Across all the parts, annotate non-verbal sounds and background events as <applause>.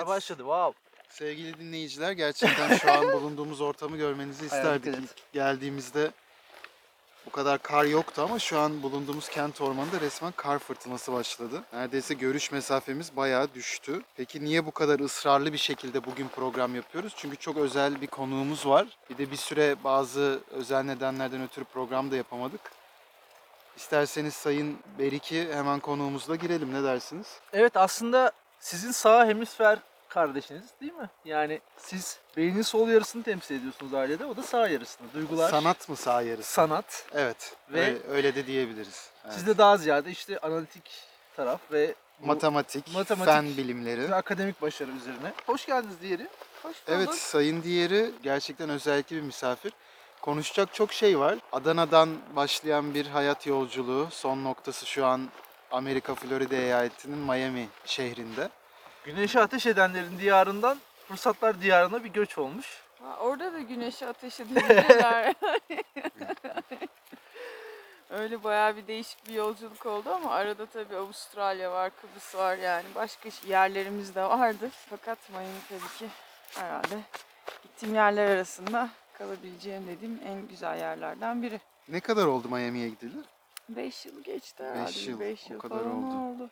Kar başladı. Wow. Sevgili dinleyiciler gerçekten şu an <laughs> bulunduğumuz ortamı görmenizi Hayal isterdik. İlk geldiğimizde bu kadar kar yoktu ama şu an bulunduğumuz kent ormanında resmen kar fırtınası başladı. Neredeyse görüş mesafemiz bayağı düştü. Peki niye bu kadar ısrarlı bir şekilde bugün program yapıyoruz? Çünkü çok özel bir konuğumuz var. Bir de bir süre bazı özel nedenlerden ötürü program da yapamadık. İsterseniz Sayın Beriki hemen konuğumuzla girelim. Ne dersiniz? Evet aslında sizin sağ hemisfer kardeşiniz değil mi? Yani siz beynin sol yarısını temsil ediyorsunuz ailede. O da sağ yarısını. Duygular, Sanat mı sağ yarısı? sanat. Evet. Ve- öyle, öyle de diyebiliriz. Evet. Sizde daha ziyade işte analitik taraf ve bu matematik, matematik fen bilimleri. ve akademik başarı üzerine. Hoş geldiniz diğeri. Hoş bulduk. Evet, sayın diğeri gerçekten özellikle bir misafir. Konuşacak çok şey var. Adana'dan başlayan bir hayat yolculuğu. Son noktası şu an Amerika Florida eyaletinin Miami şehrinde. Güneşe ateş edenlerin diyarından fırsatlar diyarına bir göç olmuş. Ha, orada da güneşe ateş edildiler. <laughs> Öyle bayağı bir değişik bir yolculuk oldu ama arada tabii Avustralya var, Kıbrıs var yani başka yerlerimiz de vardı. Fakat Miami tabii ki herhalde gittiğim yerler arasında kalabileceğim dediğim en güzel yerlerden biri. Ne kadar oldu Miami'ye gideli? 5 yıl geçti herhalde. Beş yıl, 5 o yıl kadar falan oldu. oldu.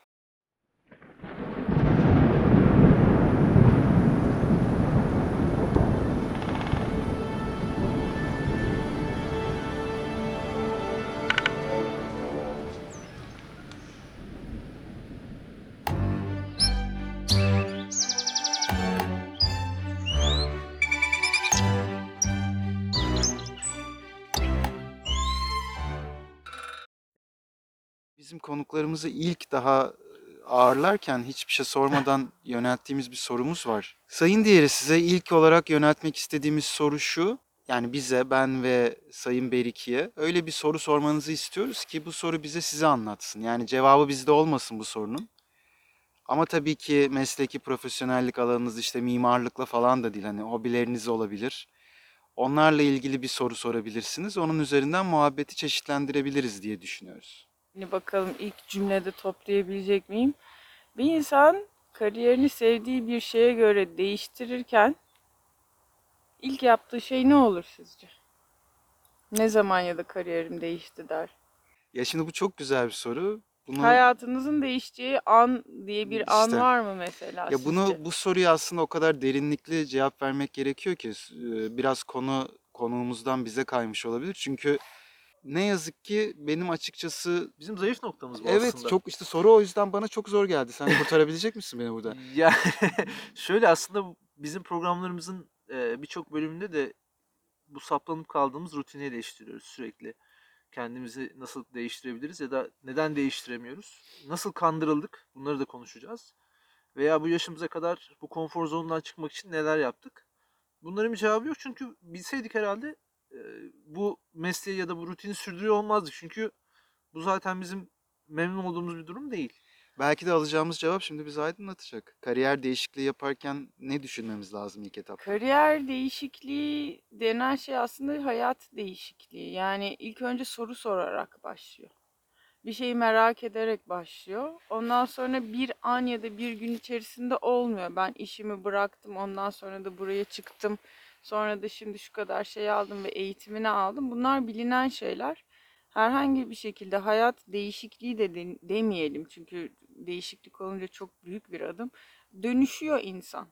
Bizim konuklarımızı ilk daha e, ağırlarken hiçbir şey sormadan <laughs> yönelttiğimiz bir sorumuz var. Sayın Diğeri size ilk olarak yöneltmek istediğimiz soru şu. Yani bize, ben ve Sayın Beriki'ye öyle bir soru sormanızı istiyoruz ki bu soru bize size anlatsın. Yani cevabı bizde olmasın bu sorunun. Ama tabii ki mesleki profesyonellik alanınız işte mimarlıkla falan da değil. Hani hobileriniz olabilir. Onlarla ilgili bir soru sorabilirsiniz. Onun üzerinden muhabbeti çeşitlendirebiliriz diye düşünüyoruz. Şimdi bakalım ilk cümlede toplayabilecek miyim? Bir insan kariyerini sevdiği bir şeye göre değiştirirken ilk yaptığı şey ne olur sizce? Ne zaman ya da kariyerim değişti der. Ya şimdi bu çok güzel bir soru. Bunu Hayatınızın değişeceği an diye bir an İşte. var mı mesela ya bunu sizce? bu soruya aslında o kadar derinlikli cevap vermek gerekiyor ki e, biraz konu konuğumuzdan bize kaymış olabilir. Çünkü ne yazık ki benim açıkçası Bizim zayıf noktamız bu evet aslında. çok işte soru o yüzden bana çok zor geldi. Sen kurtarabilecek misin beni burada? Ya <laughs> şöyle aslında bizim programlarımızın e, birçok bölümünde de bu saplanıp kaldığımız rutini eleştiriyoruz sürekli. Kendimizi nasıl değiştirebiliriz ya da neden değiştiremiyoruz? Nasıl kandırıldık? Bunları da konuşacağız. Veya bu yaşımıza kadar bu konfor zonundan çıkmak için neler yaptık? Bunların bir cevabı yok çünkü bilseydik herhalde bu mesleği ya da bu rutini sürdürüyor olmazdık. Çünkü bu zaten bizim memnun olduğumuz bir durum değil. Belki de alacağımız cevap şimdi bizi aydınlatacak. Kariyer değişikliği yaparken ne düşünmemiz lazım ilk etapta? Kariyer değişikliği denen şey aslında hayat değişikliği. Yani ilk önce soru sorarak başlıyor. Bir şeyi merak ederek başlıyor. Ondan sonra bir an ya da bir gün içerisinde olmuyor. Ben işimi bıraktım, ondan sonra da buraya çıktım. Sonra da şimdi şu kadar şey aldım ve eğitimini aldım. Bunlar bilinen şeyler. Herhangi bir şekilde hayat değişikliği de de- demeyelim. Çünkü değişiklik olunca çok büyük bir adım. Dönüşüyor insan.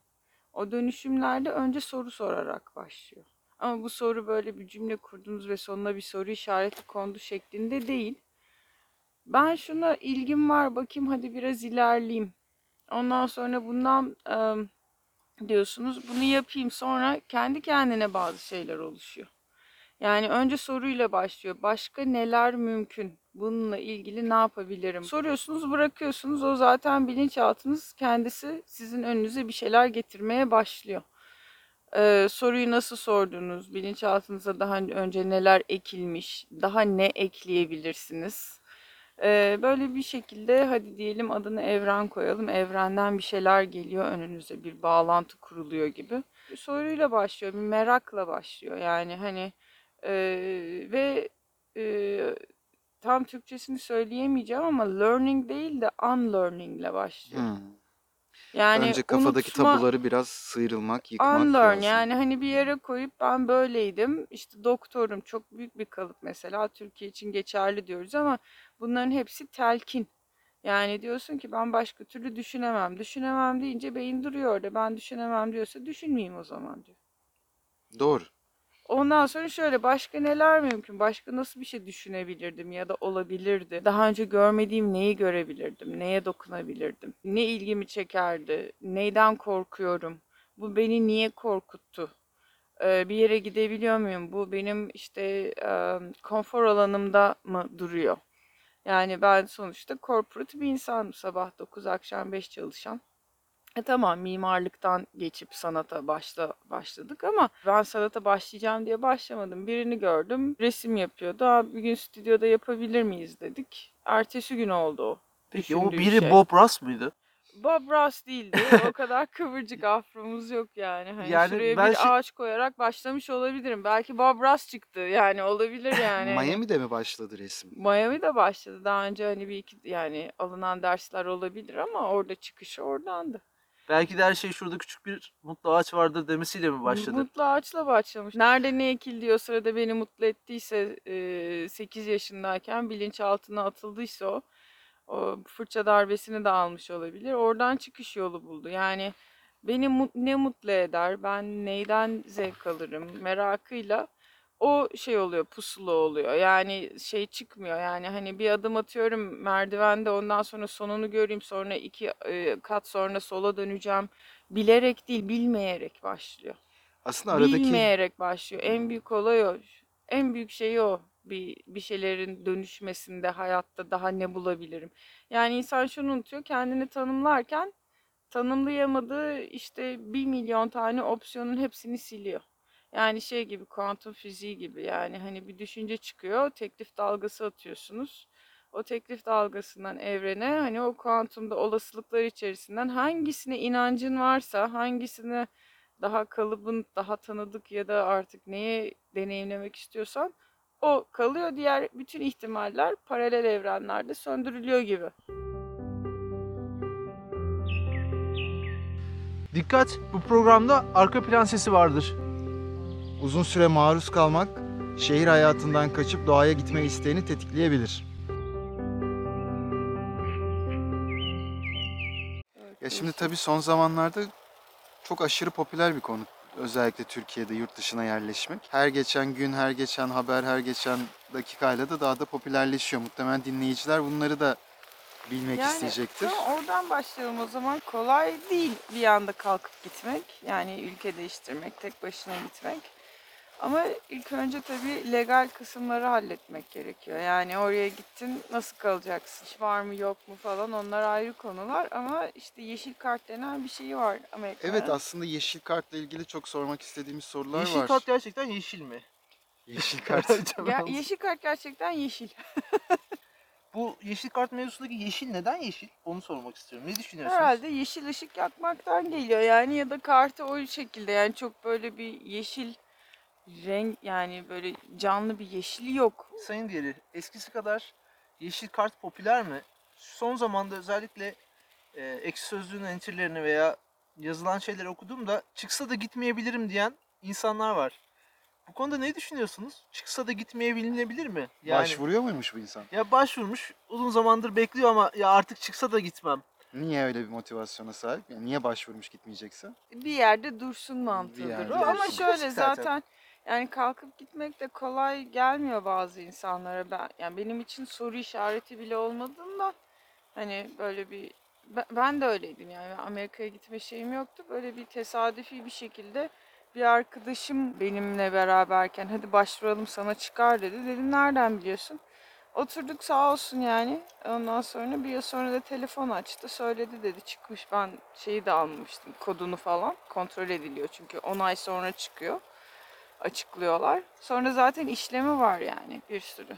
O dönüşümlerde önce soru sorarak başlıyor. Ama bu soru böyle bir cümle kurdunuz ve sonuna bir soru işareti kondu şeklinde değil. Ben şuna ilgim var bakayım hadi biraz ilerleyeyim. Ondan sonra bundan em, diyorsunuz bunu yapayım sonra kendi kendine bazı şeyler oluşuyor. Yani önce soruyla başlıyor. Başka neler mümkün? Bununla ilgili ne yapabilirim? Soruyorsunuz, bırakıyorsunuz. O zaten bilinçaltınız kendisi sizin önünüze bir şeyler getirmeye başlıyor. Ee, soruyu nasıl sordunuz? Bilinçaltınıza daha önce neler ekilmiş? Daha ne ekleyebilirsiniz? Böyle bir şekilde hadi diyelim adını evren koyalım. Evrenden bir şeyler geliyor önünüze. Bir bağlantı kuruluyor gibi. Bir soruyla başlıyor. Bir merakla başlıyor. Yani hani ee, ve e, tam Türkçesini söyleyemeyeceğim ama learning değil de unlearning ile başlıyor. Hmm. Yani Önce kafadaki unutma- tabuları biraz sıyrılmak, yıkmak Unlearn lazım. yani hani bir yere koyup ben böyleydim işte doktorum çok büyük bir kalıp mesela Türkiye için geçerli diyoruz ama bunların hepsi telkin. Yani diyorsun ki ben başka türlü düşünemem. Düşünemem deyince beyin duruyor orada. Ben düşünemem diyorsa düşünmeyeyim o zaman diyor. Doğru. Ondan sonra şöyle başka neler mümkün? Başka nasıl bir şey düşünebilirdim ya da olabilirdi? Daha önce görmediğim neyi görebilirdim? Neye dokunabilirdim? Ne ilgimi çekerdi? Neyden korkuyorum? Bu beni niye korkuttu? Bir yere gidebiliyor muyum? Bu benim işte konfor alanımda mı duruyor? Yani ben sonuçta corporate bir insanım. Sabah 9 akşam 5 çalışan. E tamam mimarlıktan geçip sanata başla başladık ama ben sanata başlayacağım diye başlamadım. Birini gördüm, resim yapıyordu. Aa, bir gün stüdyoda yapabilir miyiz dedik. Ertesi gün oldu o. Peki o biri şey. Bob Ross muydu? Bob Ross değildi. <laughs> O kadar kıvırcık afromuz yok yani. Hani Yani şuraya ben bir şey- ağaç koyarak başlamış olabilirim. Belki Bob Ross çıktı. Yani olabilir yani. Miami'de mi başladı resim? Miami'de başladı. Daha önce hani bir iki yani alınan dersler olabilir ama orada çıkışı oradandı. Belki de her şey şurada küçük bir mutlu ağaç vardır demesiyle mi başladı? Mutlu ağaçla başlamış. Nerede ne ekildi o sırada beni mutlu ettiyse 8 yaşındayken bilinçaltına atıldıysa o, o fırça darbesini de almış olabilir. Oradan çıkış yolu buldu. Yani beni mut- ne mutlu eder, ben neyden zevk alırım merakıyla o şey oluyor, pusulu oluyor. Yani şey çıkmıyor. Yani hani bir adım atıyorum merdivende ondan sonra sonunu göreyim sonra iki e, kat sonra sola döneceğim. Bilerek değil, bilmeyerek başlıyor. Aslında aradaki Bilmeyerek başlıyor. En büyük olay o. En büyük şey o. Bir, bir şeylerin dönüşmesinde, hayatta daha ne bulabilirim? Yani insan şunu unutuyor, kendini tanımlarken tanımlayamadığı işte bir milyon tane opsiyonun hepsini siliyor. Yani şey gibi, kuantum fiziği gibi yani hani bir düşünce çıkıyor, teklif dalgası atıyorsunuz. O teklif dalgasından evrene hani o kuantumda olasılıklar içerisinden hangisine inancın varsa, hangisine daha kalıbın, daha tanıdık ya da artık neye deneyimlemek istiyorsan o kalıyor. Diğer bütün ihtimaller paralel evrenlerde söndürülüyor gibi. Dikkat! Bu programda arka plan sesi vardır. Uzun süre maruz kalmak şehir hayatından kaçıp doğaya gitme isteğini tetikleyebilir. Ya şimdi tabii son zamanlarda çok aşırı popüler bir konu. Özellikle Türkiye'de yurt dışına yerleşmek. Her geçen gün, her geçen haber, her geçen dakikayla da daha da popülerleşiyor. Muhtemelen dinleyiciler bunları da bilmek isteyecektir. tamam, oradan başlayalım o zaman. Kolay değil bir anda kalkıp gitmek. Yani ülke değiştirmek, tek başına gitmek. Ama ilk önce tabii legal kısımları halletmek gerekiyor. Yani oraya gittin nasıl kalacaksın? İş var mı yok mu falan onlar ayrı konular. Ama işte yeşil kart denen bir şey var Amerika'da. Evet aslında yeşil kartla ilgili çok sormak istediğimiz sorular yeşil var. kart gerçekten yeşil mi? Yeşil <laughs> kart. Ya, yeşil kart gerçekten yeşil. <laughs> Bu yeşil kart mevzusundaki yeşil neden yeşil? Onu sormak istiyorum. Ne düşünüyorsunuz? Herhalde yeşil ışık yakmaktan geliyor yani ya da kartı o şekilde yani çok böyle bir yeşil renk yani böyle canlı bir yeşili yok. Sayın Diğeri, eskisi kadar yeşil kart popüler mi? Son zamanda özellikle e, ekşi sözlüğün enterlerini veya yazılan şeyleri okuduğumda çıksa da gitmeyebilirim diyen insanlar var. Bu konuda ne düşünüyorsunuz? Çıksa da gitmeyebilinebilir mi? Yani Başvuruyor muymuş bu insan? ya başvurmuş, uzun zamandır bekliyor ama ya artık çıksa da gitmem. Niye öyle bir motivasyona sahip? Yani niye başvurmuş gitmeyecekse? Bir yerde dursun mantığıdır yerde o ama dursun. şöyle Klasik zaten. zaten yani kalkıp gitmek de kolay gelmiyor bazı insanlara. Ben yani benim için soru işareti bile olmadığından hani böyle bir ben, de öyleydim yani Amerika'ya gitme şeyim yoktu. Böyle bir tesadüfi bir şekilde bir arkadaşım benimle beraberken hadi başvuralım sana çıkar dedi. Dedim nereden biliyorsun? Oturduk sağ olsun yani. Ondan sonra bir yıl sonra da telefon açtı. Söyledi dedi çıkmış. Ben şeyi de almamıştım. Kodunu falan. Kontrol ediliyor çünkü 10 ay sonra çıkıyor. Açıklıyorlar. Sonra zaten işlemi var yani bir sürü.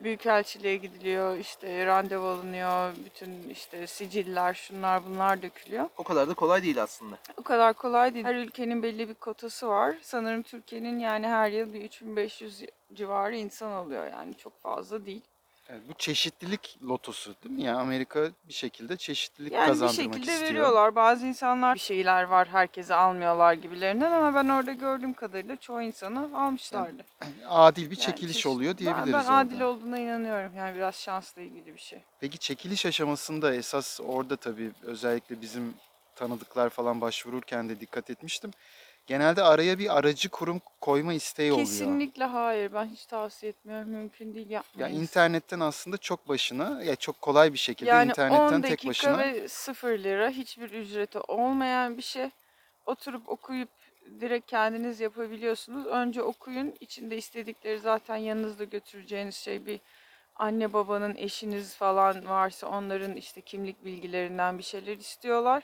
Büyükelçiliğe gidiliyor, işte randevu alınıyor, bütün işte siciller, şunlar bunlar dökülüyor. O kadar da kolay değil aslında. O kadar kolay değil. Her ülkenin belli bir kotası var. Sanırım Türkiye'nin yani her yıl bir 3500 civarı insan alıyor yani çok fazla değil. Evet, bu çeşitlilik lotosu değil mi? Yani Amerika bir şekilde çeşitlilik Yani bir kazandırmak şekilde istiyor. veriyorlar. Bazı insanlar bir şeyler var herkese almıyorlar gibilerinden ama ben orada gördüğüm kadarıyla çoğu insanı almışlardı. Adil bir Yani çekiliş çeşit- oluyor Ben, diyebiliriz ben orada. adil olduğuna inanıyorum. Yani biraz şansla ilgili bir şey. Peki çekiliş aşamasında esas orada tabii özellikle bizim tanıdıklar falan başvururken de dikkat etmiştim. Genelde araya bir aracı kurum koyma isteği oluyor. Kesinlikle hayır. Ben hiç tavsiye etmiyorum. Mümkün değil Ya yapmayın. internetten aslında çok başına, ya çok kolay bir şekilde Yani internetten 10 tek dakika başına ve 0 lira hiçbir ücreti olmayan bir şey. Oturup okuyup direkt kendiniz yapabiliyorsunuz. Önce okuyun. İçinde istedikleri zaten yanınızda götüreceğiniz şey bir anne babanın eşiniz falan varsa onların işte kimlik bilgilerinden bir şeyler istiyorlar.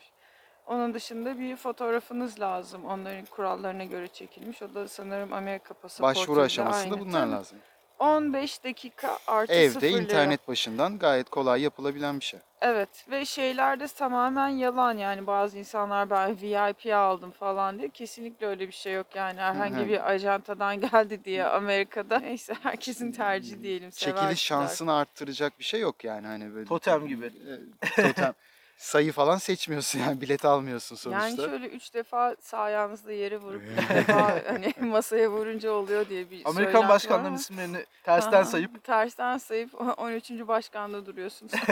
Onun dışında bir fotoğrafınız lazım. Onların kurallarına göre çekilmiş. O da sanırım Amerika pasaportu. başvuru aşamasında bunlar lazım. 15 dakika artı 0 Evde lira. internet başından gayet kolay yapılabilen bir şey. Evet ve şeyler de tamamen yalan yani bazı insanlar ben VIP aldım falan diye kesinlikle öyle bir şey yok yani herhangi bir ajantadan <laughs> geldi diye Amerika'da neyse herkesin tercihi diyelim Çekiliş şansını arttıracak bir şey yok yani hani böyle. Totem gibi. E, Totem. <laughs> Sayı falan seçmiyorsun yani bilet almıyorsun sonuçta. Yani şöyle üç defa sağ ayağınızla yere <laughs> vurup üç defa hani <laughs> masaya vurunca oluyor diye bir Amerikan var başkanların ama- isimlerini tersten Aha, sayıp tersten sayıp 13. başkanda duruyorsunuz. <laughs>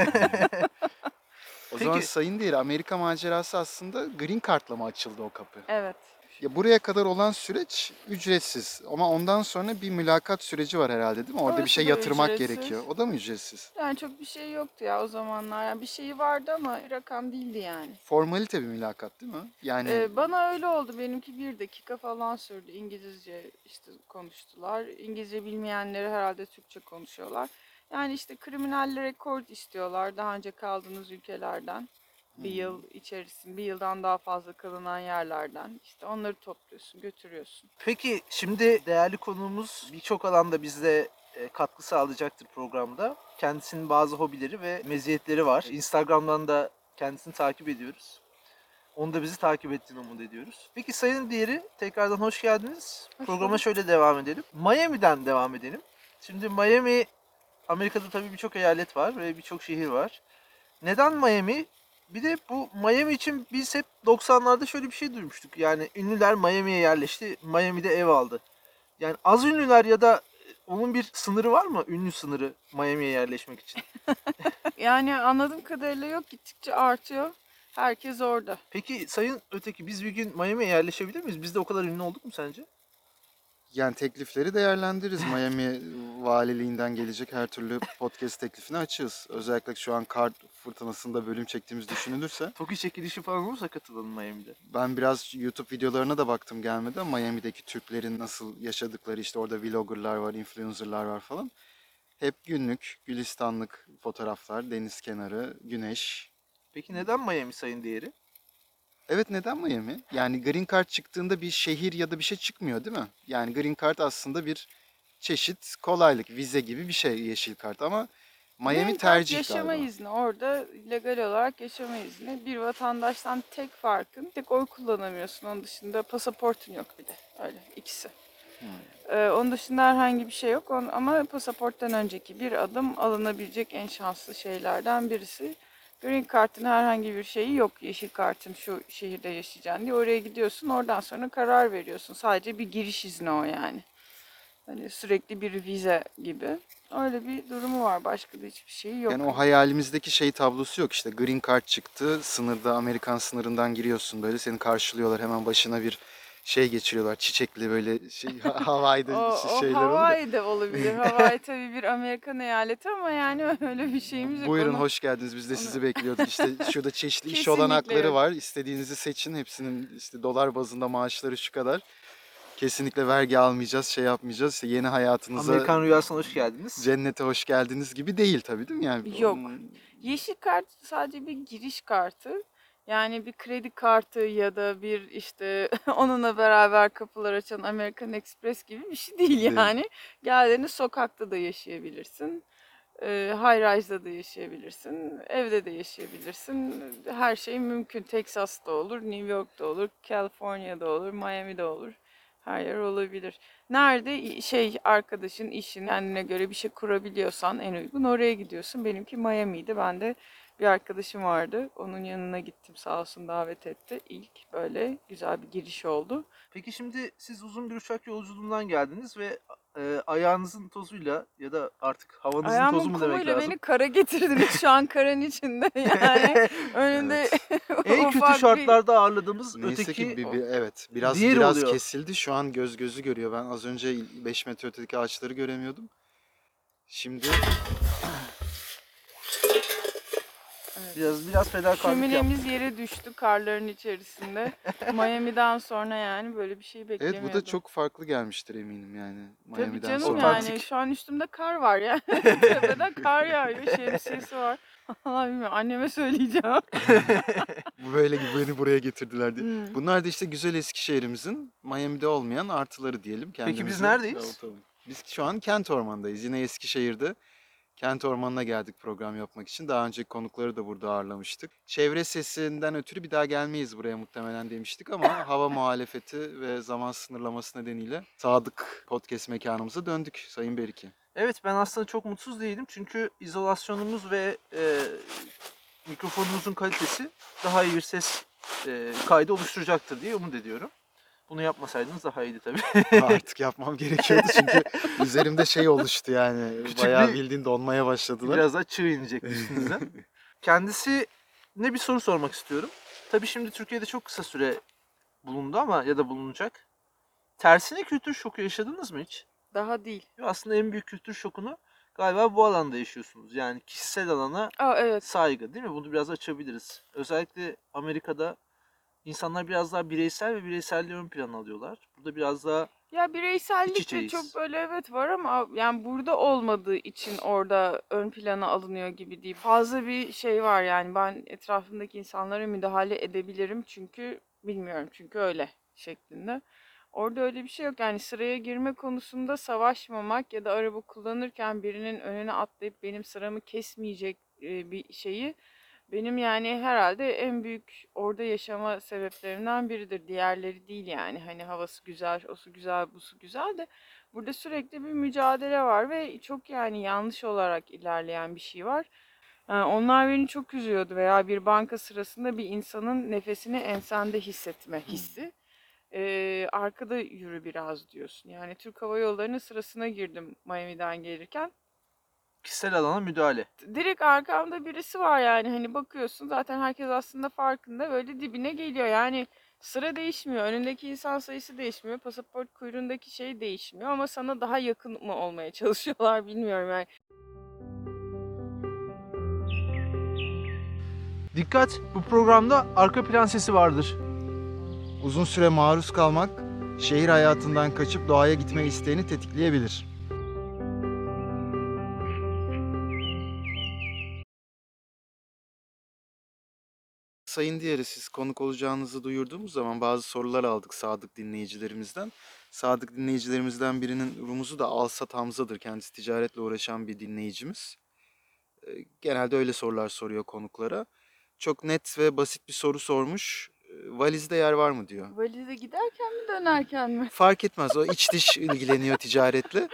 O zaman Peki- sayın değil Amerika macerası aslında green card'la mı açıldı o kapı? evet. Ya buraya kadar olan süreç ücretsiz ama ondan sonra bir mülakat süreci var herhalde değil mi? Orada bir Orası şey da yatırmak ücretsiz. gerekiyor. O da mı ücretsiz? Yani çok bir şey yoktu ya o zamanlar. Yani bir şeyi vardı ama rakam değildi yani. Formalite bir mülakat değil mi? Yani Ee, bana öyle oldu. Benimki bir dakika falan sürdü. İngilizce işte konuştular. İngilizce bilmeyenleri herhalde Türkçe konuşuyorlar. Yani işte kriminal rekord istiyorlar daha önce kaldığınız ülkelerden. Bir yıl içerisinde, bir yıldan daha fazla kalınan yerlerden. İşte onları topluyorsun, götürüyorsun. Peki şimdi değerli konuğumuz birçok alanda bizde e, katkı sağlayacaktır programda. Kendisinin bazı hobileri ve meziyetleri var. Instagram'dan da kendisini takip ediyoruz. Onu da bizi takip ettiğini umut ediyoruz. Peki sayın diğeri tekrardan hoş geldiniz. Hoş Programa bulduk. şöyle devam edelim. Miami'den devam edelim. Şimdi Miami, Amerika'da tabii birçok eyalet var ve birçok şehir var. Neden Miami? Bir de bu Miami için biz hep 90'larda şöyle bir şey duymuştuk. Yani ünlüler Miami'ye yerleşti, Miami'de ev aldı. Yani az ünlüler ya da onun bir sınırı var mı? Ünlü sınırı Miami'ye yerleşmek için. <laughs> <laughs> Yani anladığım kadarıyla yok. Gittikçe artıyor. Herkes orada. Peki sayın öteki biz bir gün Miami'ye yerleşebilir miyiz? Biz de o kadar ünlü olduk mu sence? Yani teklifleri değerlendiririz. Miami valiliğinden gelecek her türlü podcast teklifine açığız. Özellikle şu an kar fırtınasında bölüm çektiğimiz düşünülürse. <laughs> Toki çekilişi falan olursa katılalım Miami'de. Ben biraz YouTube videolarına da baktım gelmeden. Miami'deki Türklerin nasıl yaşadıkları işte orada vloggerlar var, influencerlar var falan. Hep günlük, gülistanlık fotoğraflar, deniz kenarı, güneş. Peki neden Miami sayın değeri? Evet neden Miami? Yani Green Card çıktığında bir şehir ya da bir şey çıkmıyor değil mi? Yani Green Card aslında bir çeşit kolaylık, vize gibi bir şey yeşil kart ama Miami Green Card tercih yaşama galiba. izni. Orada legal olarak yaşama izni. Bir vatandaştan tek farkın tek oy kullanamıyorsun. Onun dışında pasaportun yok bir de. Öyle ikisi. Hmm. Ee, onun dışında herhangi bir şey yok. On- Ama pasaporttan önceki bir adım alınabilecek en şanslı şeylerden birisi. Green Card'ın herhangi bir şeyi yok. Yeşil kartın şu şehirde yaşayacaksın diye. Oraya gidiyorsun. Oradan sonra karar veriyorsun. Sadece bir giriş izni o yani. Hani sürekli bir vize gibi. Öyle bir durumu var. Başka da hiçbir şey yok. Yani o hayalimizdeki şey tablosu yok işte Green Card çıktı sınırda Amerikan sınırından giriyorsun böyle seni karşılıyorlar hemen başına bir şey geçiriyorlar çiçekli böyle şey ha- Hawaii'de O, şey- o şeyler ya. Hawaii'de olabilir. <laughs> Hawaii tabii bir Amerikan eyaleti ama yani <laughs> öyle bir şeyimiz yok. Buyurun Onu- hoş geldiniz biz de onu- sizi bekliyorduk işte şurada çeşitli iş olanakları var istediğinizi seçin hepsinin işte dolar bazında maaşları şu kadar. Kesinlikle vergi almayacağız şey yapmayacağız işte yeni hayatınıza Amerikan rüyasına hoş geldiniz. cennete hoş geldiniz gibi değil tabii değil mi? Yani Yok. onun- Yeşil kart sadece bir giriş kartı. Yani bir kredi kartı ya da bir işte <laughs> onunla beraber kapılar açan American Express gibi bir şey değil Değil. yani. Geldiğinde sokakta da yaşayabilirsin. E, rise'da da yaşayabilirsin. Evde de yaşayabilirsin. Her şey mümkün. Texas'ta olur, New York'ta olur, California'da olur, Miami'de olur. Her yer olabilir. Nerede şey arkadaşın işin kendine göre bir şey kurabiliyorsan en uygun oraya gidiyorsun. Benimki Miami'ydi. Ben de bir arkadaşım vardı. Onun yanına gittim sağ olsun davet etti. İlk böyle güzel bir giriş oldu. Peki şimdi siz uzun bir uçak yolculuğundan geldiniz ve e, ayağınızın tozuyla ya da artık havanızın tozu Ayağımın mu demek lazım? beni kara getirdiniz şu an karın içinde <laughs> yani. Önünde <laughs> en kötü şartlarda ağırladığımız Neyse öteki ki bir, bir- evet biraz diğeri biraz oluyor. kesildi. Şu an göz gözü görüyor. Ben az önce 5 metre ötedeki ağaçları göremiyordum. Şimdi biraz biraz fedakarlık yaptık. Şöminemiz yere düştü karların içerisinde. <laughs> Miami'den sonra yani böyle bir şey evet beklemiyordum. bu da çok farklı gelmiştir eminim yani. Tabii Miami'den canım sonra. yani Otantik. şu an üstümde kar var ya. <laughs> Tepeden kar yağıyor, şemsiyesi var. <laughs> Allah bilmiyorum anneme söyleyeceğim. Bu böyle gibi beni buraya getirdiler diye. Hmm. Bunlar da işte güzel Eskişehir'imizin Miami'de olmayan artıları diyelim. Peki biz neredeyiz? Biz şu an Kent Orman'dayız. Yine Eskişehir'de. Kent Ormanı'na geldik program yapmak için. Daha önceki konukları da burada ağırlamıştık. Çevre sesinden ötürü bir daha gelmeyiz buraya muhtemelen demiştik ama <laughs> hava muhalefeti ve zaman sınırlaması nedeniyle Sadık Podcast mekanımıza döndük Sayın Beriki. Evet ben aslında çok mutsuz değilim çünkü izolasyonumuz ve e, mikrofonumuzun kalitesi daha iyi bir ses e, kaydı oluşturacaktır diye umut ediyorum. Bunu yapmasaydınız daha iyiydi tabii. <laughs> Artık yapmam gerekiyordu çünkü üzerimde şey oluştu yani. <laughs> Küçük Bayağı bir- bildiğin donmaya başladılar. Biraz daha çığ inecek üstünüze. <laughs> Kendisi ne bir soru sormak istiyorum. Tabii şimdi Türkiye'de çok kısa süre bulundu ama ya da bulunacak. Tersine kültür şoku yaşadınız mı hiç? Daha değil. Aslında en büyük kültür şokunu galiba bu alanda yaşıyorsunuz. Yani kişisel alana Aa evet. saygı değil mi? Bunu biraz açabiliriz. Özellikle Amerika'da insanlar biraz daha bireysel ve bireyselliği ön plana alıyorlar. Burada biraz daha Ya bireysellik de çok böyle evet var ama yani burada olmadığı için orada ön plana alınıyor gibi değil. Fazla bir şey var yani ben etrafımdaki insanlara müdahale edebilirim çünkü bilmiyorum çünkü öyle şeklinde. Orada öyle bir şey yok yani sıraya girme konusunda savaşmamak ya da araba kullanırken birinin önüne atlayıp benim sıramı kesmeyecek e, bir şeyi benim yani herhalde en büyük orada yaşama sebeplerimden biridir. Diğerleri değil yani. Hani havası güzel, o su güzel, bu su güzel de burada sürekli bir mücadele var ve çok yani yanlış olarak ilerleyen bir şey var. Yani onlar beni çok üzüyordu veya bir banka sırasında bir insanın nefesini ensende hissetme hissi. Ee, arkada yürü biraz diyorsun. Yani Türk Hava Yolları'nın sırasına girdim Miami'den gelirken kişisel alana müdahale. direkt arkamda birisi var yani hani bakıyorsun zaten herkes aslında farkında böyle dibine geliyor yani sıra değişmiyor önündeki insan sayısı değişmiyor pasaport kuyruğundaki şey değişmiyor ama sana daha yakın mı olmaya <laughs> çalışıyorlar bilmiyorum yani Dikkat! Bu programda arka plan sesi vardır. Uzun süre maruz kalmak şehir hayatından kaçıp doğaya gitme isteğini tetikleyebilir. Sayın Diyarı siz konuk olacağınızı duyurduğumuz zaman bazı sorular aldık sadık dinleyicilerimizden. Sadık dinleyicilerimizden birinin rumuzu da Alsat Hamza'dır. Kendisi ticaretle uğraşan bir dinleyicimiz. Genelde öyle sorular soruyor konuklara. Çok net ve basit bir soru sormuş. Valizde yer var mı diyor. valize giderken mi dönerken mi? Fark etmez o iç dış <laughs> ilgileniyor ticaretle.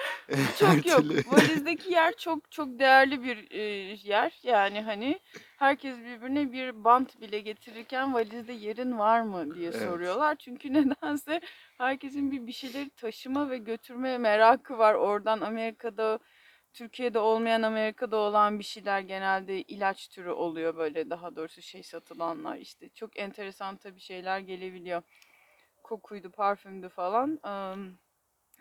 Çok yok. Valizdeki yer çok çok değerli bir e, yer. Yani hani herkes birbirine bir bant bile getirirken valizde yerin var mı diye Evet. soruyorlar. Çünkü <laughs> nedense herkesin bir bir şeyleri taşıma ve götürme merakı var. Oradan Amerika'da Türkiye'de olmayan Amerika'da olan bir şeyler genelde ilaç türü oluyor böyle daha doğrusu şey satılanlar işte çok enteresan tabii şeyler gelebiliyor. Kokuydu, parfümdü falan. Am,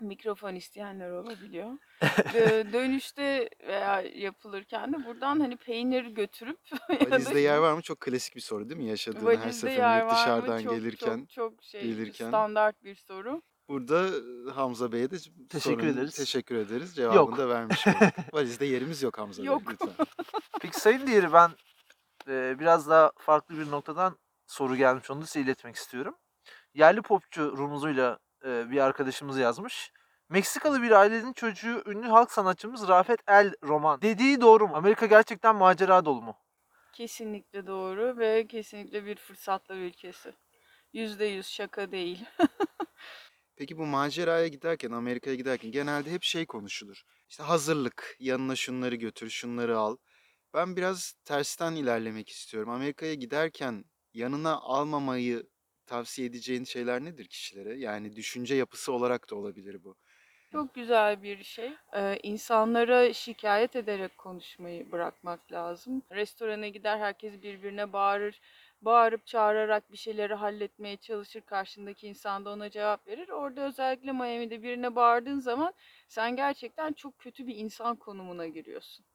mikrofon isteyenler olabiliyor. Dö- <laughs> dönüşte veya yapılırken de buradan hani peynir götürüp <laughs> Valizde yer var mı? Çok klasik bir soru değil mi? Yaşadığın her valizde seferinde yer yurt var mı? dışarıdan Çok, gelirken. çok, çok şey gelirken. standart bir soru. Burada Hamza Bey'e de Teşekkür sorunun- ederiz. Teşekkür ederiz. Cevabını da vermiş olduk. <laughs> Valizde yerimiz yok Hamza Yok. Bey lütfen. <laughs> Peki Sayın Diğeri ben e, biraz daha farklı bir noktadan soru gelmiş onu da size iletmek istiyorum. Yerli popçu rumuzuyla e, bir arkadaşımız yazmış. Meksikalı bir ailenin çocuğu ünlü halk sanatçımız Rafet El Roman. Dediği doğru mu? Amerika gerçekten macera dolu mu? Kesinlikle doğru ve kesinlikle bir fırsatlı ülkesi. Yüzde yüz şaka değil. <laughs> Peki bu maceraya giderken, Amerika'ya giderken genelde hep şey konuşulur. İşte hazırlık, yanına şunları götür, şunları al. Ben biraz tersten ilerlemek istiyorum. Amerika'ya giderken yanına almamayı tavsiye edeceğin şeyler nedir kişilere? Yani düşünce yapısı olarak da olabilir bu. Çok güzel bir şey. Ee, insanlara şikayet ederek konuşmayı bırakmak lazım. Restorana gider herkes birbirine bağırır. Bağırıp çağırarak bir şeyleri halletmeye çalışır. Karşındaki insan da ona cevap verir. Orada özellikle Miami'de birine bağırdığın zaman sen gerçekten çok kötü bir insan konumuna giriyorsun.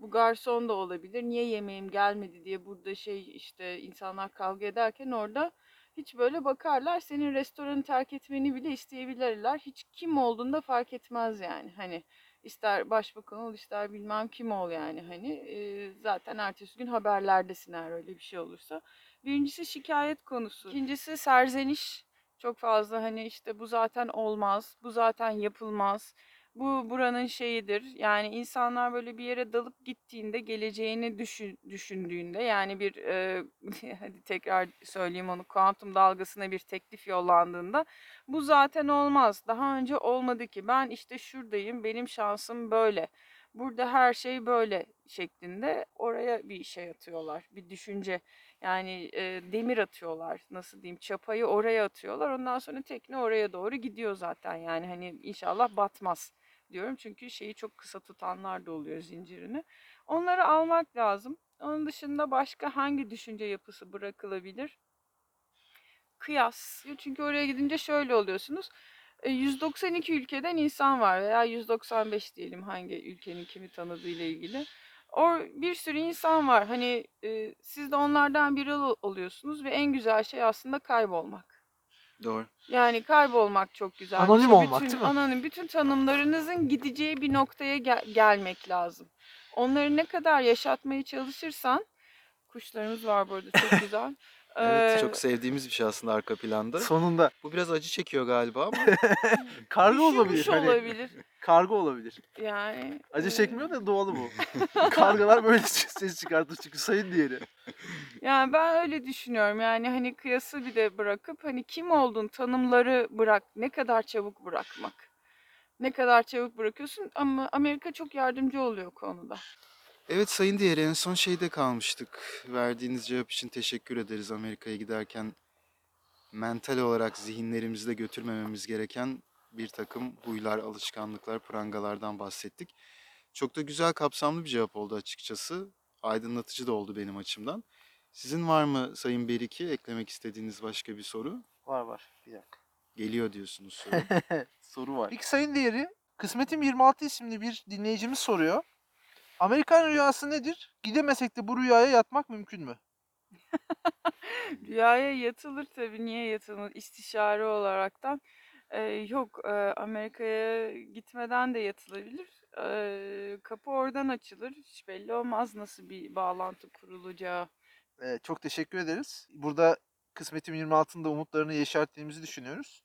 Bu garson da olabilir. Niye yemeğim gelmedi diye burada şey işte insanlar kavga ederken orada hiç böyle bakarlar. Senin restoranı terk etmeni bile isteyebilirler. Hiç kim olduğunu da fark etmez yani. Hani ister başbakan ol ister bilmem kim ol yani. Hani e, zaten ertesi gün haberlerdesin eğer öyle bir şey olursa. Birincisi şikayet konusu. İkincisi serzeniş. Çok fazla hani işte bu zaten olmaz, bu zaten yapılmaz. Bu buranın şeyidir. Yani insanlar böyle bir yere dalıp gittiğinde geleceğini düşün, düşündüğünde yani bir e, <laughs> hadi tekrar söyleyeyim onu kuantum dalgasına bir teklif yollandığında bu zaten olmaz. Daha önce olmadı ki. Ben işte şuradayım. Benim şansım böyle. Burada her şey böyle şeklinde oraya bir şey atıyorlar. Bir düşünce. Yani e, demir atıyorlar. Nasıl diyeyim? Çapayı oraya atıyorlar. Ondan sonra tekne oraya doğru gidiyor zaten. Yani hani inşallah batmaz diyorum. Çünkü şeyi çok kısa tutanlar da oluyor zincirini. Onları almak lazım. Onun dışında başka hangi düşünce yapısı bırakılabilir? Kıyas. Çünkü oraya gidince şöyle oluyorsunuz. E, 192 ülkeden insan var veya 195 diyelim hangi ülkenin kimi tanıdığıyla ilgili. O bir sürü insan var. Hani e, siz de onlardan biri ol- oluyorsunuz ve en güzel şey aslında kaybolmak. Doğru. Yani kaybolmak çok güzel. bir Anonim şey. olmak, bütün, değil mi? Anonim. Bütün tanımlarınızın gideceği bir noktaya gel- gelmek lazım. Onları ne kadar yaşatmaya çalışırsan, kuşlarımız var burada çok <laughs> güzel. Evet, Ee, çok sevdiğimiz bir şey aslında arka planda. Sonunda. Bu biraz acı çekiyor galiba ama <laughs> Kargo olabilir. üşümüş Hani, olabilir. kargo olabilir. Yani Acı e, çekmiyor da doğalı bu. <laughs> Kargalar böyle ses çıkartır çünkü sayın diğeri. Yani ben öyle düşünüyorum. Yani hani kıyası bir de bırakıp hani kim olduğun tanımları bırak. Ne kadar çabuk bırakmak. Ne kadar çabuk bırakıyorsun ama Amerika çok yardımcı oluyor konuda. Evet Sayın Diğer en son şeyde kalmıştık. Verdiğiniz cevap için teşekkür ederiz Amerika'ya giderken. Mental olarak zihinlerimizde götürmememiz gereken bir takım huylar, alışkanlıklar, prangalardan bahsettik. Çok da güzel kapsamlı bir cevap oldu açıkçası. Aydınlatıcı da oldu benim açımdan. Sizin var mı Sayın Beriki eklemek istediğiniz başka bir soru? Var var. Bir dakika. Geliyor diyorsunuz <laughs> soru. Soru var. Peki sayın diğeri Kısmetim 26 isimli bir dinleyicimiz soruyor. Amerikan rüyası nedir? Gidemesek de bu rüyaya yatmak mümkün mü? <laughs> Rüyaya yatılır tabii. Niye yatılır? İstişare olaraktan. Ee, yok e, Amerika'ya gitmeden de yatılabilir. Ee, kapı oradan açılır. Hiç belli olmaz nasıl bir bağlantı kurulacağı. Ee, çok teşekkür ederiz. Burada Kısmetim 26'ında umutlarını yeşerttiğimizi düşünüyoruz.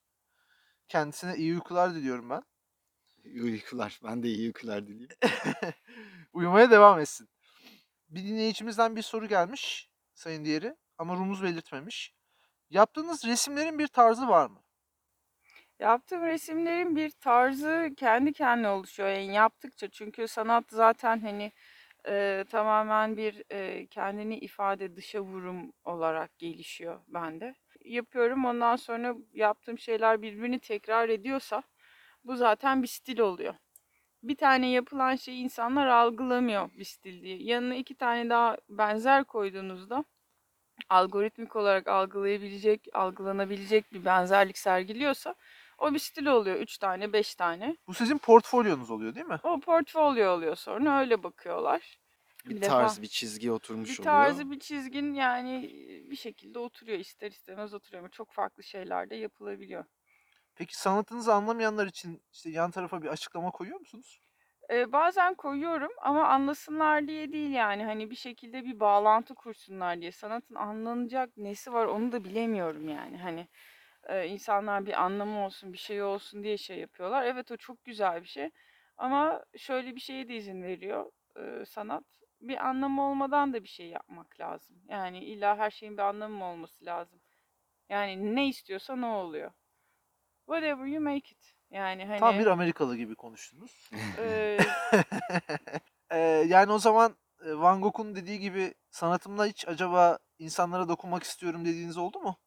Kendisine iyi uykular diliyorum ben. İyi uykular. Ben de iyi uykular dileyim. <laughs> Uyumaya devam etsin. Bir dinleyicimizden bir soru gelmiş sayın diğeri ama rumuz belirtmemiş. Yaptığınız resimlerin bir tarzı var mı? Yaptığım resimlerin bir tarzı kendi kendine oluşuyor. Yani yaptıkça çünkü sanat zaten hani e, tamamen bir e, kendini ifade dışa vurum olarak gelişiyor bende. Yapıyorum ondan sonra yaptığım şeyler birbirini tekrar ediyorsa bu zaten bir stil oluyor. Bir tane yapılan şeyi insanlar algılamıyor bir stil diye. Yanına iki tane daha benzer koyduğunuzda algoritmik olarak algılayabilecek, algılanabilecek bir benzerlik sergiliyorsa o bir stil oluyor. Üç tane, beş tane. Bu sizin portfolyonuz oluyor değil mi? O portfolyo oluyor sonra öyle bakıyorlar. Bir Bir tarz, defa- bir çizgi oturmuş Bir oluyor. tarzı, bir çizgin yani bir şekilde oturuyor. ister istemez oturuyor ama çok farklı şeyler de yapılabiliyor. Peki sanatınızı anlamayanlar için işte yan tarafa bir açıklama koyuyor musunuz? Ee, bazen koyuyorum ama anlasınlar diye değil yani hani bir şekilde bir bağlantı kursunlar diye. Sanatın anlanacak nesi var onu da bilemiyorum yani hani e, insanlar bir anlamı olsun bir şey olsun diye şey yapıyorlar. Evet o çok güzel bir şey ama şöyle bir şeye de izin veriyor e, sanat. Bir anlamı olmadan da bir şey yapmak lazım. Yani illa her şeyin bir anlamı mı olması lazım. Yani ne istiyorsa ne oluyor. Whatever you make it. Yani hani Tam bir Amerikalı gibi konuştunuz. e, <laughs> Ee, yani o zaman e, Van Gogh'un dediği gibi sanatımla hiç acaba insanlara dokunmak istiyorum dediğiniz oldu mu?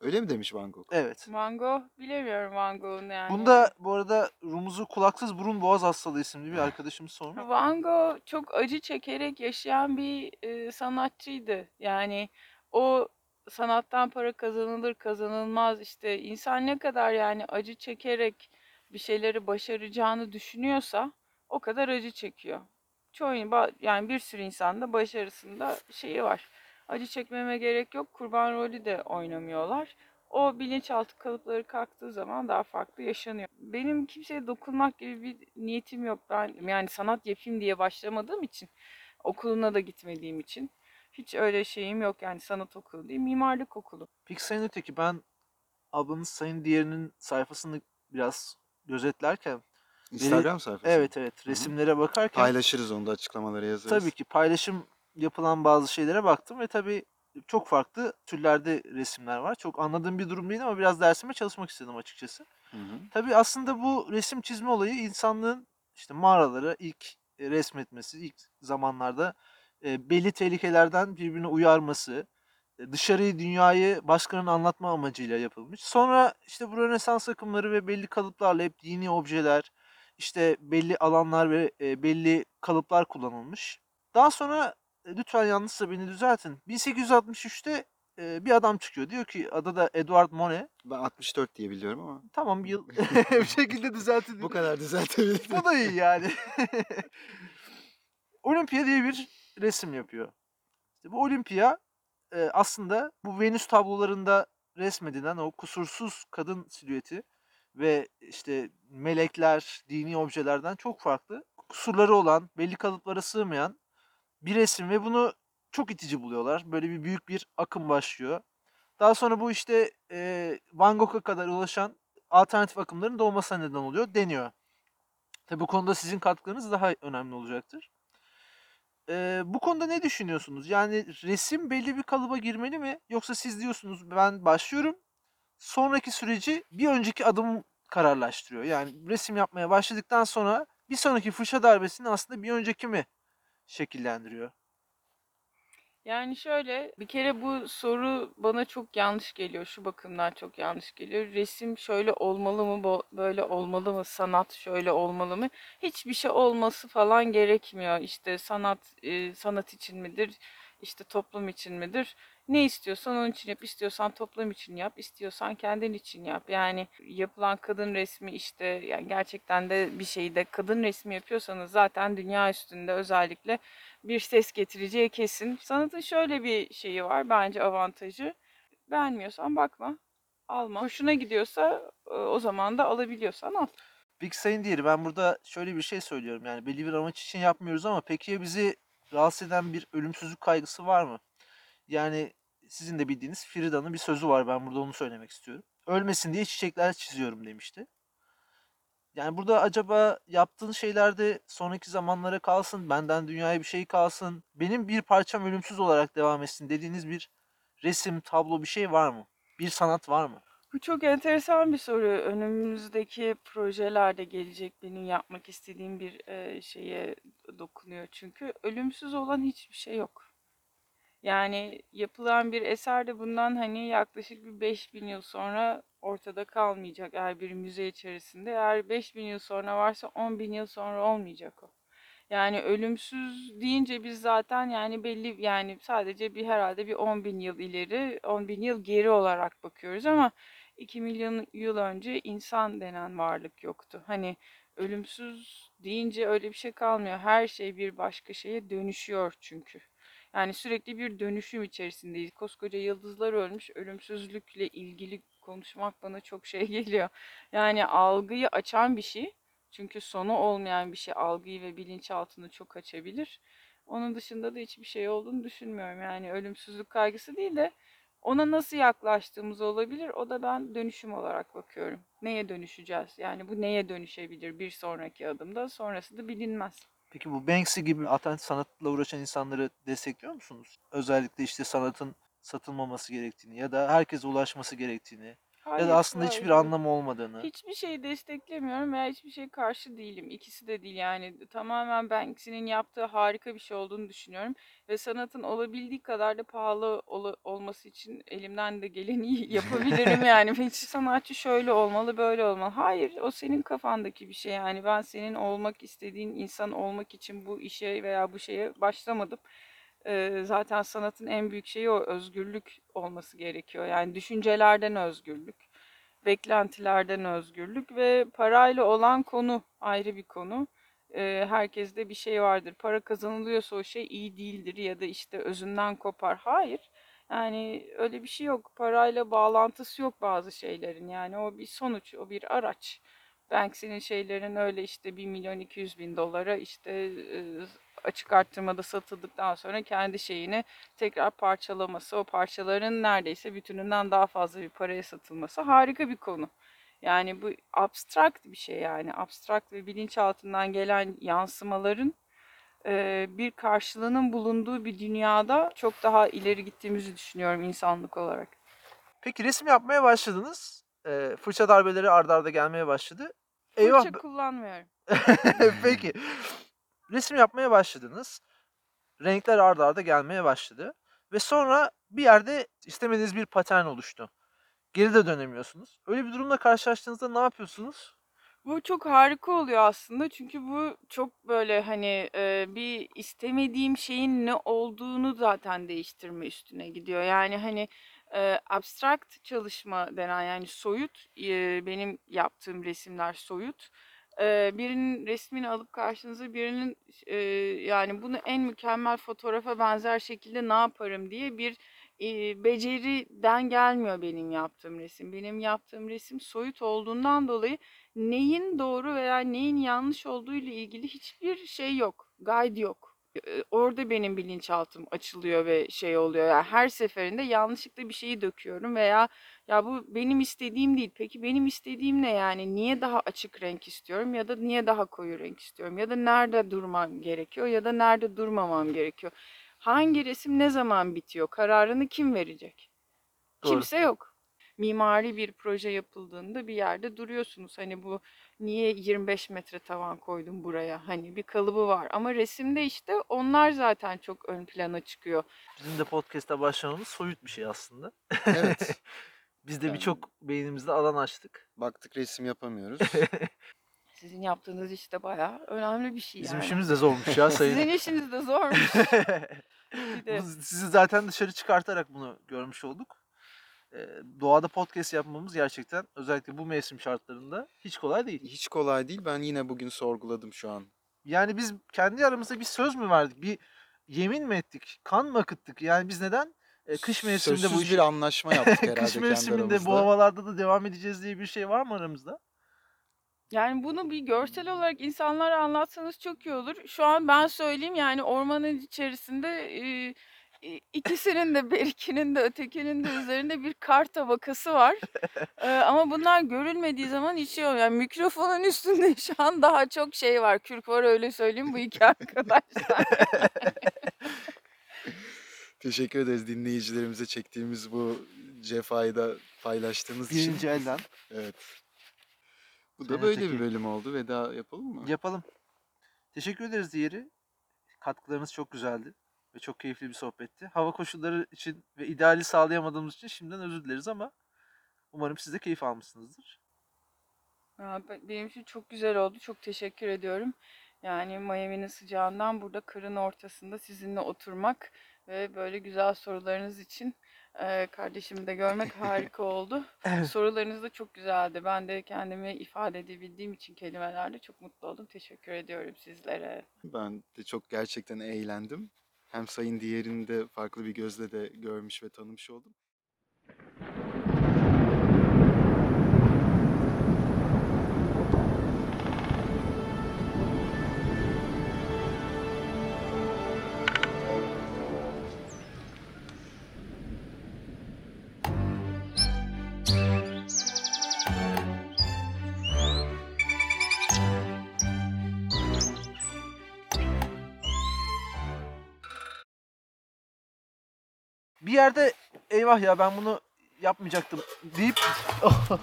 Öyle mi demiş Van Gogh? Evet. Van Gogh bilemiyorum Van Gogh'un yani. Bunda bu arada Rumuz'u kulaksız burun boğaz hastalığı isimli bir arkadaşımız sormuş. <laughs> Van Gogh çok acı çekerek yaşayan bir e, sanatçıydı. Yani o sanattan para kazanılır kazanılmaz işte insan ne kadar yani acı çekerek bir şeyleri başaracağını düşünüyorsa o kadar acı çekiyor. Çoğu yani bir sürü insanda başarısında şeyi var. Acı çekmeme gerek yok. Kurban rolü de oynamıyorlar. O bilinçaltı kalıpları kalktığı zaman daha farklı yaşanıyor. Benim kimseye dokunmak gibi bir niyetim yok. Ben yani sanat yapayım diye başlamadığım için, okuluna da gitmediğim için hiç öyle şeyim yok. Yani sanat okulu değil, mimarlık okulu. Peki Sayın Öteki ben ablanız Sayın Diğer'in sayfasını biraz gözetlerken Instagram sayfası. evet evet resimlere bakarken Paylaşırız onu da açıklamalara yazarız. tabii ki paylaşım yapılan bazı şeylere baktım ve tabii çok farklı türlerde resimler var. Çok anladığım bir durum değil ama biraz dersime çalışmak istedim açıkçası. Hı hı. Tabii aslında bu resim çizme olayı insanlığın işte mağaralara ilk resmetmesi, ilk zamanlarda e, belli tehlikelerden birbirine uyarması, e, dışarıyı, dünyayı başkalarının anlatma amacıyla yapılmış. Sonra işte bu Rönesans akımları ve belli kalıplarla hep dini objeler, işte belli alanlar ve e, belli kalıplar kullanılmış. Daha sonra e, lütfen yanlışsa beni düzeltin. 1863'te e, bir adam çıkıyor. Diyor ki adı da Edward Monet. Ben 64 diye biliyorum ama Tamam bir yıl <laughs> <laughs> bir şekilde düzeltin. bu kadar düzeltebilirim. Bu da iyi yani. <laughs> Olimpiya diye bir resim yapıyor. İşte bu Olimpiya e, aslında bu Venüs tablolarında resmedilen o kusursuz kadın silüeti ve işte melekler, dini objelerden çok farklı. Kusurları olan, belli kalıplara sığmayan bir resim ve bunu çok itici buluyorlar. Böyle bir büyük bir akım başlıyor. Daha sonra bu işte e, Van Gogh'a kadar ulaşan alternatif akımların doğmasına neden oluyor deniyor. Tabi bu konuda sizin katkılarınız daha önemli olacaktır. Ee, bu konuda ne düşünüyorsunuz? Yani resim belli bir kalıba girmeli mi? Yoksa siz diyorsunuz ben başlıyorum. Sonraki süreci bir önceki adım kararlaştırıyor. Yani resim yapmaya başladıktan sonra bir sonraki fırça darbesini aslında bir önceki mi şekillendiriyor? Yani şöyle bir kere bu soru bana çok yanlış geliyor. Şu bakımdan çok yanlış geliyor. Resim şöyle olmalı mı, böyle olmalı mı, sanat şöyle olmalı mı? Hiçbir şey olması falan gerekmiyor. İşte sanat sanat için midir? İşte toplum için midir? Ne istiyorsan onun için yap. İstiyorsan toplum için yap. istiyorsan kendin için yap. Yani yapılan kadın resmi işte yani gerçekten de bir şeyde kadın resmi yapıyorsanız zaten dünya üstünde özellikle bir ses getireceği kesin. Sanatın şöyle bir şeyi var bence avantajı. Beğenmiyorsan bakma, alma. Hoşuna gidiyorsa e, o zaman da alabiliyorsan al. Big Sayın Diğeri ben burada şöyle bir şey söylüyorum. Yani belli bir amaç için yapmıyoruz ama peki ya bizi rahatsız eden bir ölümsüzlük kaygısı var mı? Yani sizin de bildiğiniz Frida'nın bir sözü var. Ben burada onu söylemek istiyorum. Ölmesin diye çiçekler çiziyorum demişti. Yani burada acaba yaptığın şeylerde sonraki zamanlara kalsın, benden dünyaya bir şey kalsın, benim bir parçam ölümsüz olarak devam etsin dediğiniz bir resim, tablo bir şey var mı? Bir sanat var mı? Bu çok enteresan bir soru. Önümüzdeki projelerde gelecek benim yapmak istediğim bir şeye dokunuyor. Çünkü ölümsüz olan hiçbir şey yok. Yani yapılan bir eser de bundan hani yaklaşık bir 5000 yıl sonra ortada kalmayacak eğer bir müze içerisinde. Eğer 5000 yıl sonra varsa 10.000 yıl sonra olmayacak o. Yani ölümsüz deyince biz zaten yani belli yani sadece bir herhalde bir 10 bin yıl ileri, 10 bin yıl geri olarak bakıyoruz ama 2 milyon yıl önce insan denen varlık yoktu. Hani ölümsüz deyince öyle bir şey kalmıyor. Her şey bir başka şeye dönüşüyor çünkü. Yani sürekli bir dönüşüm içerisindeyiz. Koskoca yıldızlar ölmüş. Ölümsüzlükle ilgili konuşmak bana çok şey <laughs> geliyor. Yani algıyı açan bir şey. Çünkü sonu olmayan bir şey algıyı ve bilinçaltını çok açabilir. Onun dışında da hiçbir şey olduğunu düşünmüyorum. Yani ölümsüzlük kaygısı değil de ona nasıl yaklaştığımız olabilir. O da ben dönüşüm olarak bakıyorum. Neye dönüşeceğiz? Yani bu neye dönüşebilir bir sonraki adımda? Sonrası da bilinmez. Peki bu Banksy gibi alternatif sanatla uğraşan insanları destekliyor musunuz? Özellikle işte sanatın satılmaması gerektiğini ya da herkese ulaşması gerektiğini Ya Hayır, da aslında hayır, hiçbir anlamı olmadığını. Hiçbir şeyi desteklemiyorum veya hiçbir şey karşı değilim. İkisi de değil yani. Tamamen Banksy'nin yaptığı harika bir şey olduğunu düşünüyorum. Ve sanatın olabildiği kadar da pahalı ol- olması için elimden de geleni <laughs> yapabilirim <laughs> yani. Hiç sanatçı şöyle olmalı, böyle olmalı. Hayır, o senin kafandaki bir şey yani. Ben senin olmak istediğin insan olmak için bu işe veya bu şeye başlamadım. Ee, zaten sanatın en büyük şeyi o özgürlük olması gerekiyor. Yani düşüncelerden özgürlük beklentilerden özgürlük ve parayla olan konu ayrı bir konu. Ee, herkeste bir şey vardır. Para kazanılıyorsa o şey iyi değildir ya da işte özünden kopar. Hayır. Yani öyle bir şey yok. Parayla bağlantısı yok bazı şeylerin. Yani o bir sonuç, o bir araç. Banksy'nin şeylerin öyle işte 1 milyon 200 bin dolara işte e, açık arttırmada satıldıktan sonra kendi şeyini tekrar parçalaması, o parçaların neredeyse bütününden daha fazla bir paraya satılması harika bir konu. Yani bu abstrakt bir şey yani abstrakt ve bilinçaltından gelen yansımaların e, bir karşılığının bulunduğu bir dünyada çok daha ileri gittiğimizi düşünüyorum insanlık olarak. Peki resim yapmaya başladınız. Ee, fırça darbeleri ardarda arda gelmeye başladı. Eyvah. Fırça kullanmıyorum. <laughs> Peki. Resim yapmaya başladınız. Renkler ardarda arda gelmeye başladı. Ve sonra bir yerde istemediğiniz bir patern oluştu. Geri de dönemiyorsunuz. Öyle bir durumla karşılaştığınızda ne yapıyorsunuz? Bu çok harika oluyor aslında çünkü bu çok böyle hani e, bir istemediğim şeyin ne olduğunu zaten değiştirme üstüne gidiyor. Yani hani e, abstract çalışma denen yani soyut e, benim yaptığım resimler soyut. Birinin resmini alıp karşınıza birinin yani bunu en mükemmel fotoğrafa benzer şekilde ne yaparım diye bir beceriden gelmiyor benim yaptığım resim. Benim yaptığım resim soyut olduğundan dolayı neyin doğru veya neyin yanlış olduğu ile ilgili hiçbir şey yok. Guide yok. Orada benim bilinçaltım açılıyor ve şey oluyor. Yani her seferinde yanlışlıkla bir şeyi döküyorum veya ya bu benim istediğim değil. Peki benim istediğim ne yani? Niye daha açık renk istiyorum ya da niye daha koyu renk istiyorum ya da nerede durmam gerekiyor ya da nerede durmamam gerekiyor? Hangi resim ne zaman bitiyor? Kararını kim verecek? Doğru. Kimse yok. Mimari bir proje yapıldığında bir yerde duruyorsunuz. Hani bu niye 25 metre tavan koydum buraya? Hani bir kalıbı var. Ama resimde işte onlar zaten çok ön plana çıkıyor. Bizim de podcast'a başlamamız soyut bir şey aslında. Evet. <laughs> Biz de Yani- birçok beynimizde alan açtık. Baktık resim yapamıyoruz. <laughs> Sizin yaptığınız işte bayağı önemli bir şey Bizim yani. işimiz de zormuş ya <laughs> sayın. Sizin işiniz de zormuş. <laughs> Bir de Sizi zaten dışarı çıkartarak bunu görmüş olduk. Ee, doğada podcast yapmamız gerçekten özellikle bu mevsim şartlarında hiç kolay değil. Hiç kolay değil. Ben yine bugün sorguladım şu an. Yani biz kendi aramızda bir söz mü verdik? Bir yemin mi ettik? Kan mı akıttık? Yani biz neden e, kış mevsiminde bu Sözsüz işi bir anlaşma <laughs> yaptık herhalde kış kendi mevsiminde aramızda. bu havalarda da devam edeceğiz diye bir şey var mı aramızda? Yani bunu bir görsel olarak insanlara anlatsanız çok iyi olur. Şu an ben söyleyeyim yani ormanın içerisinde e, ikisinin de <laughs> berikinin de ötekinin de üzerinde bir kar tabakası var. E, ama bunlar görülmediği zaman hiç şey. Yani mikrofonun üstünde <laughs> şu an daha çok şey var. Kürk var öyle söyleyeyim bu iki arkadaşlar. Teşekkür ederiz dinleyicilerimize çektiğimiz bu cefayı da paylaştığınız için. Birinci elden. Evet. Bu da böyle bir bölüm oldu. Veda yapalım mı? Yapalım. Teşekkür ederiz diğeri. Katkılarınız çok güzeldi ve çok keyifli bir sohbetti. Hava koşulları için ve ideali sağlayamadığımız için şimdiden özür dileriz ama umarım siz de keyif almışsınızdır. Benim için çok güzel oldu. Çok teşekkür ediyorum. Yani Miami'nin sıcağından burada kırın ortasında sizinle oturmak ve böyle güzel sorularınız için e, kardeşimi de görmek <laughs> harika oldu. Sorularınız da çok güzeldi. Ben de kendimi ifade edebildiğim için kelimelerle çok mutlu oldum. Teşekkür ediyorum sizlere. Ben de çok gerçekten eğlendim. Hem Sayın Diğer'ini de farklı bir gözle de görmüş ve tanımış oldum. Bir yerde eyvah ya ben bunu yapmayacaktım deyip <laughs> tamam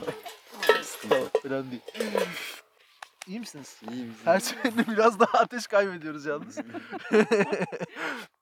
önemli değil. İyi misiniz? İyi, Her seferinde biraz daha ateş kaybediyoruz yalnız. <laughs>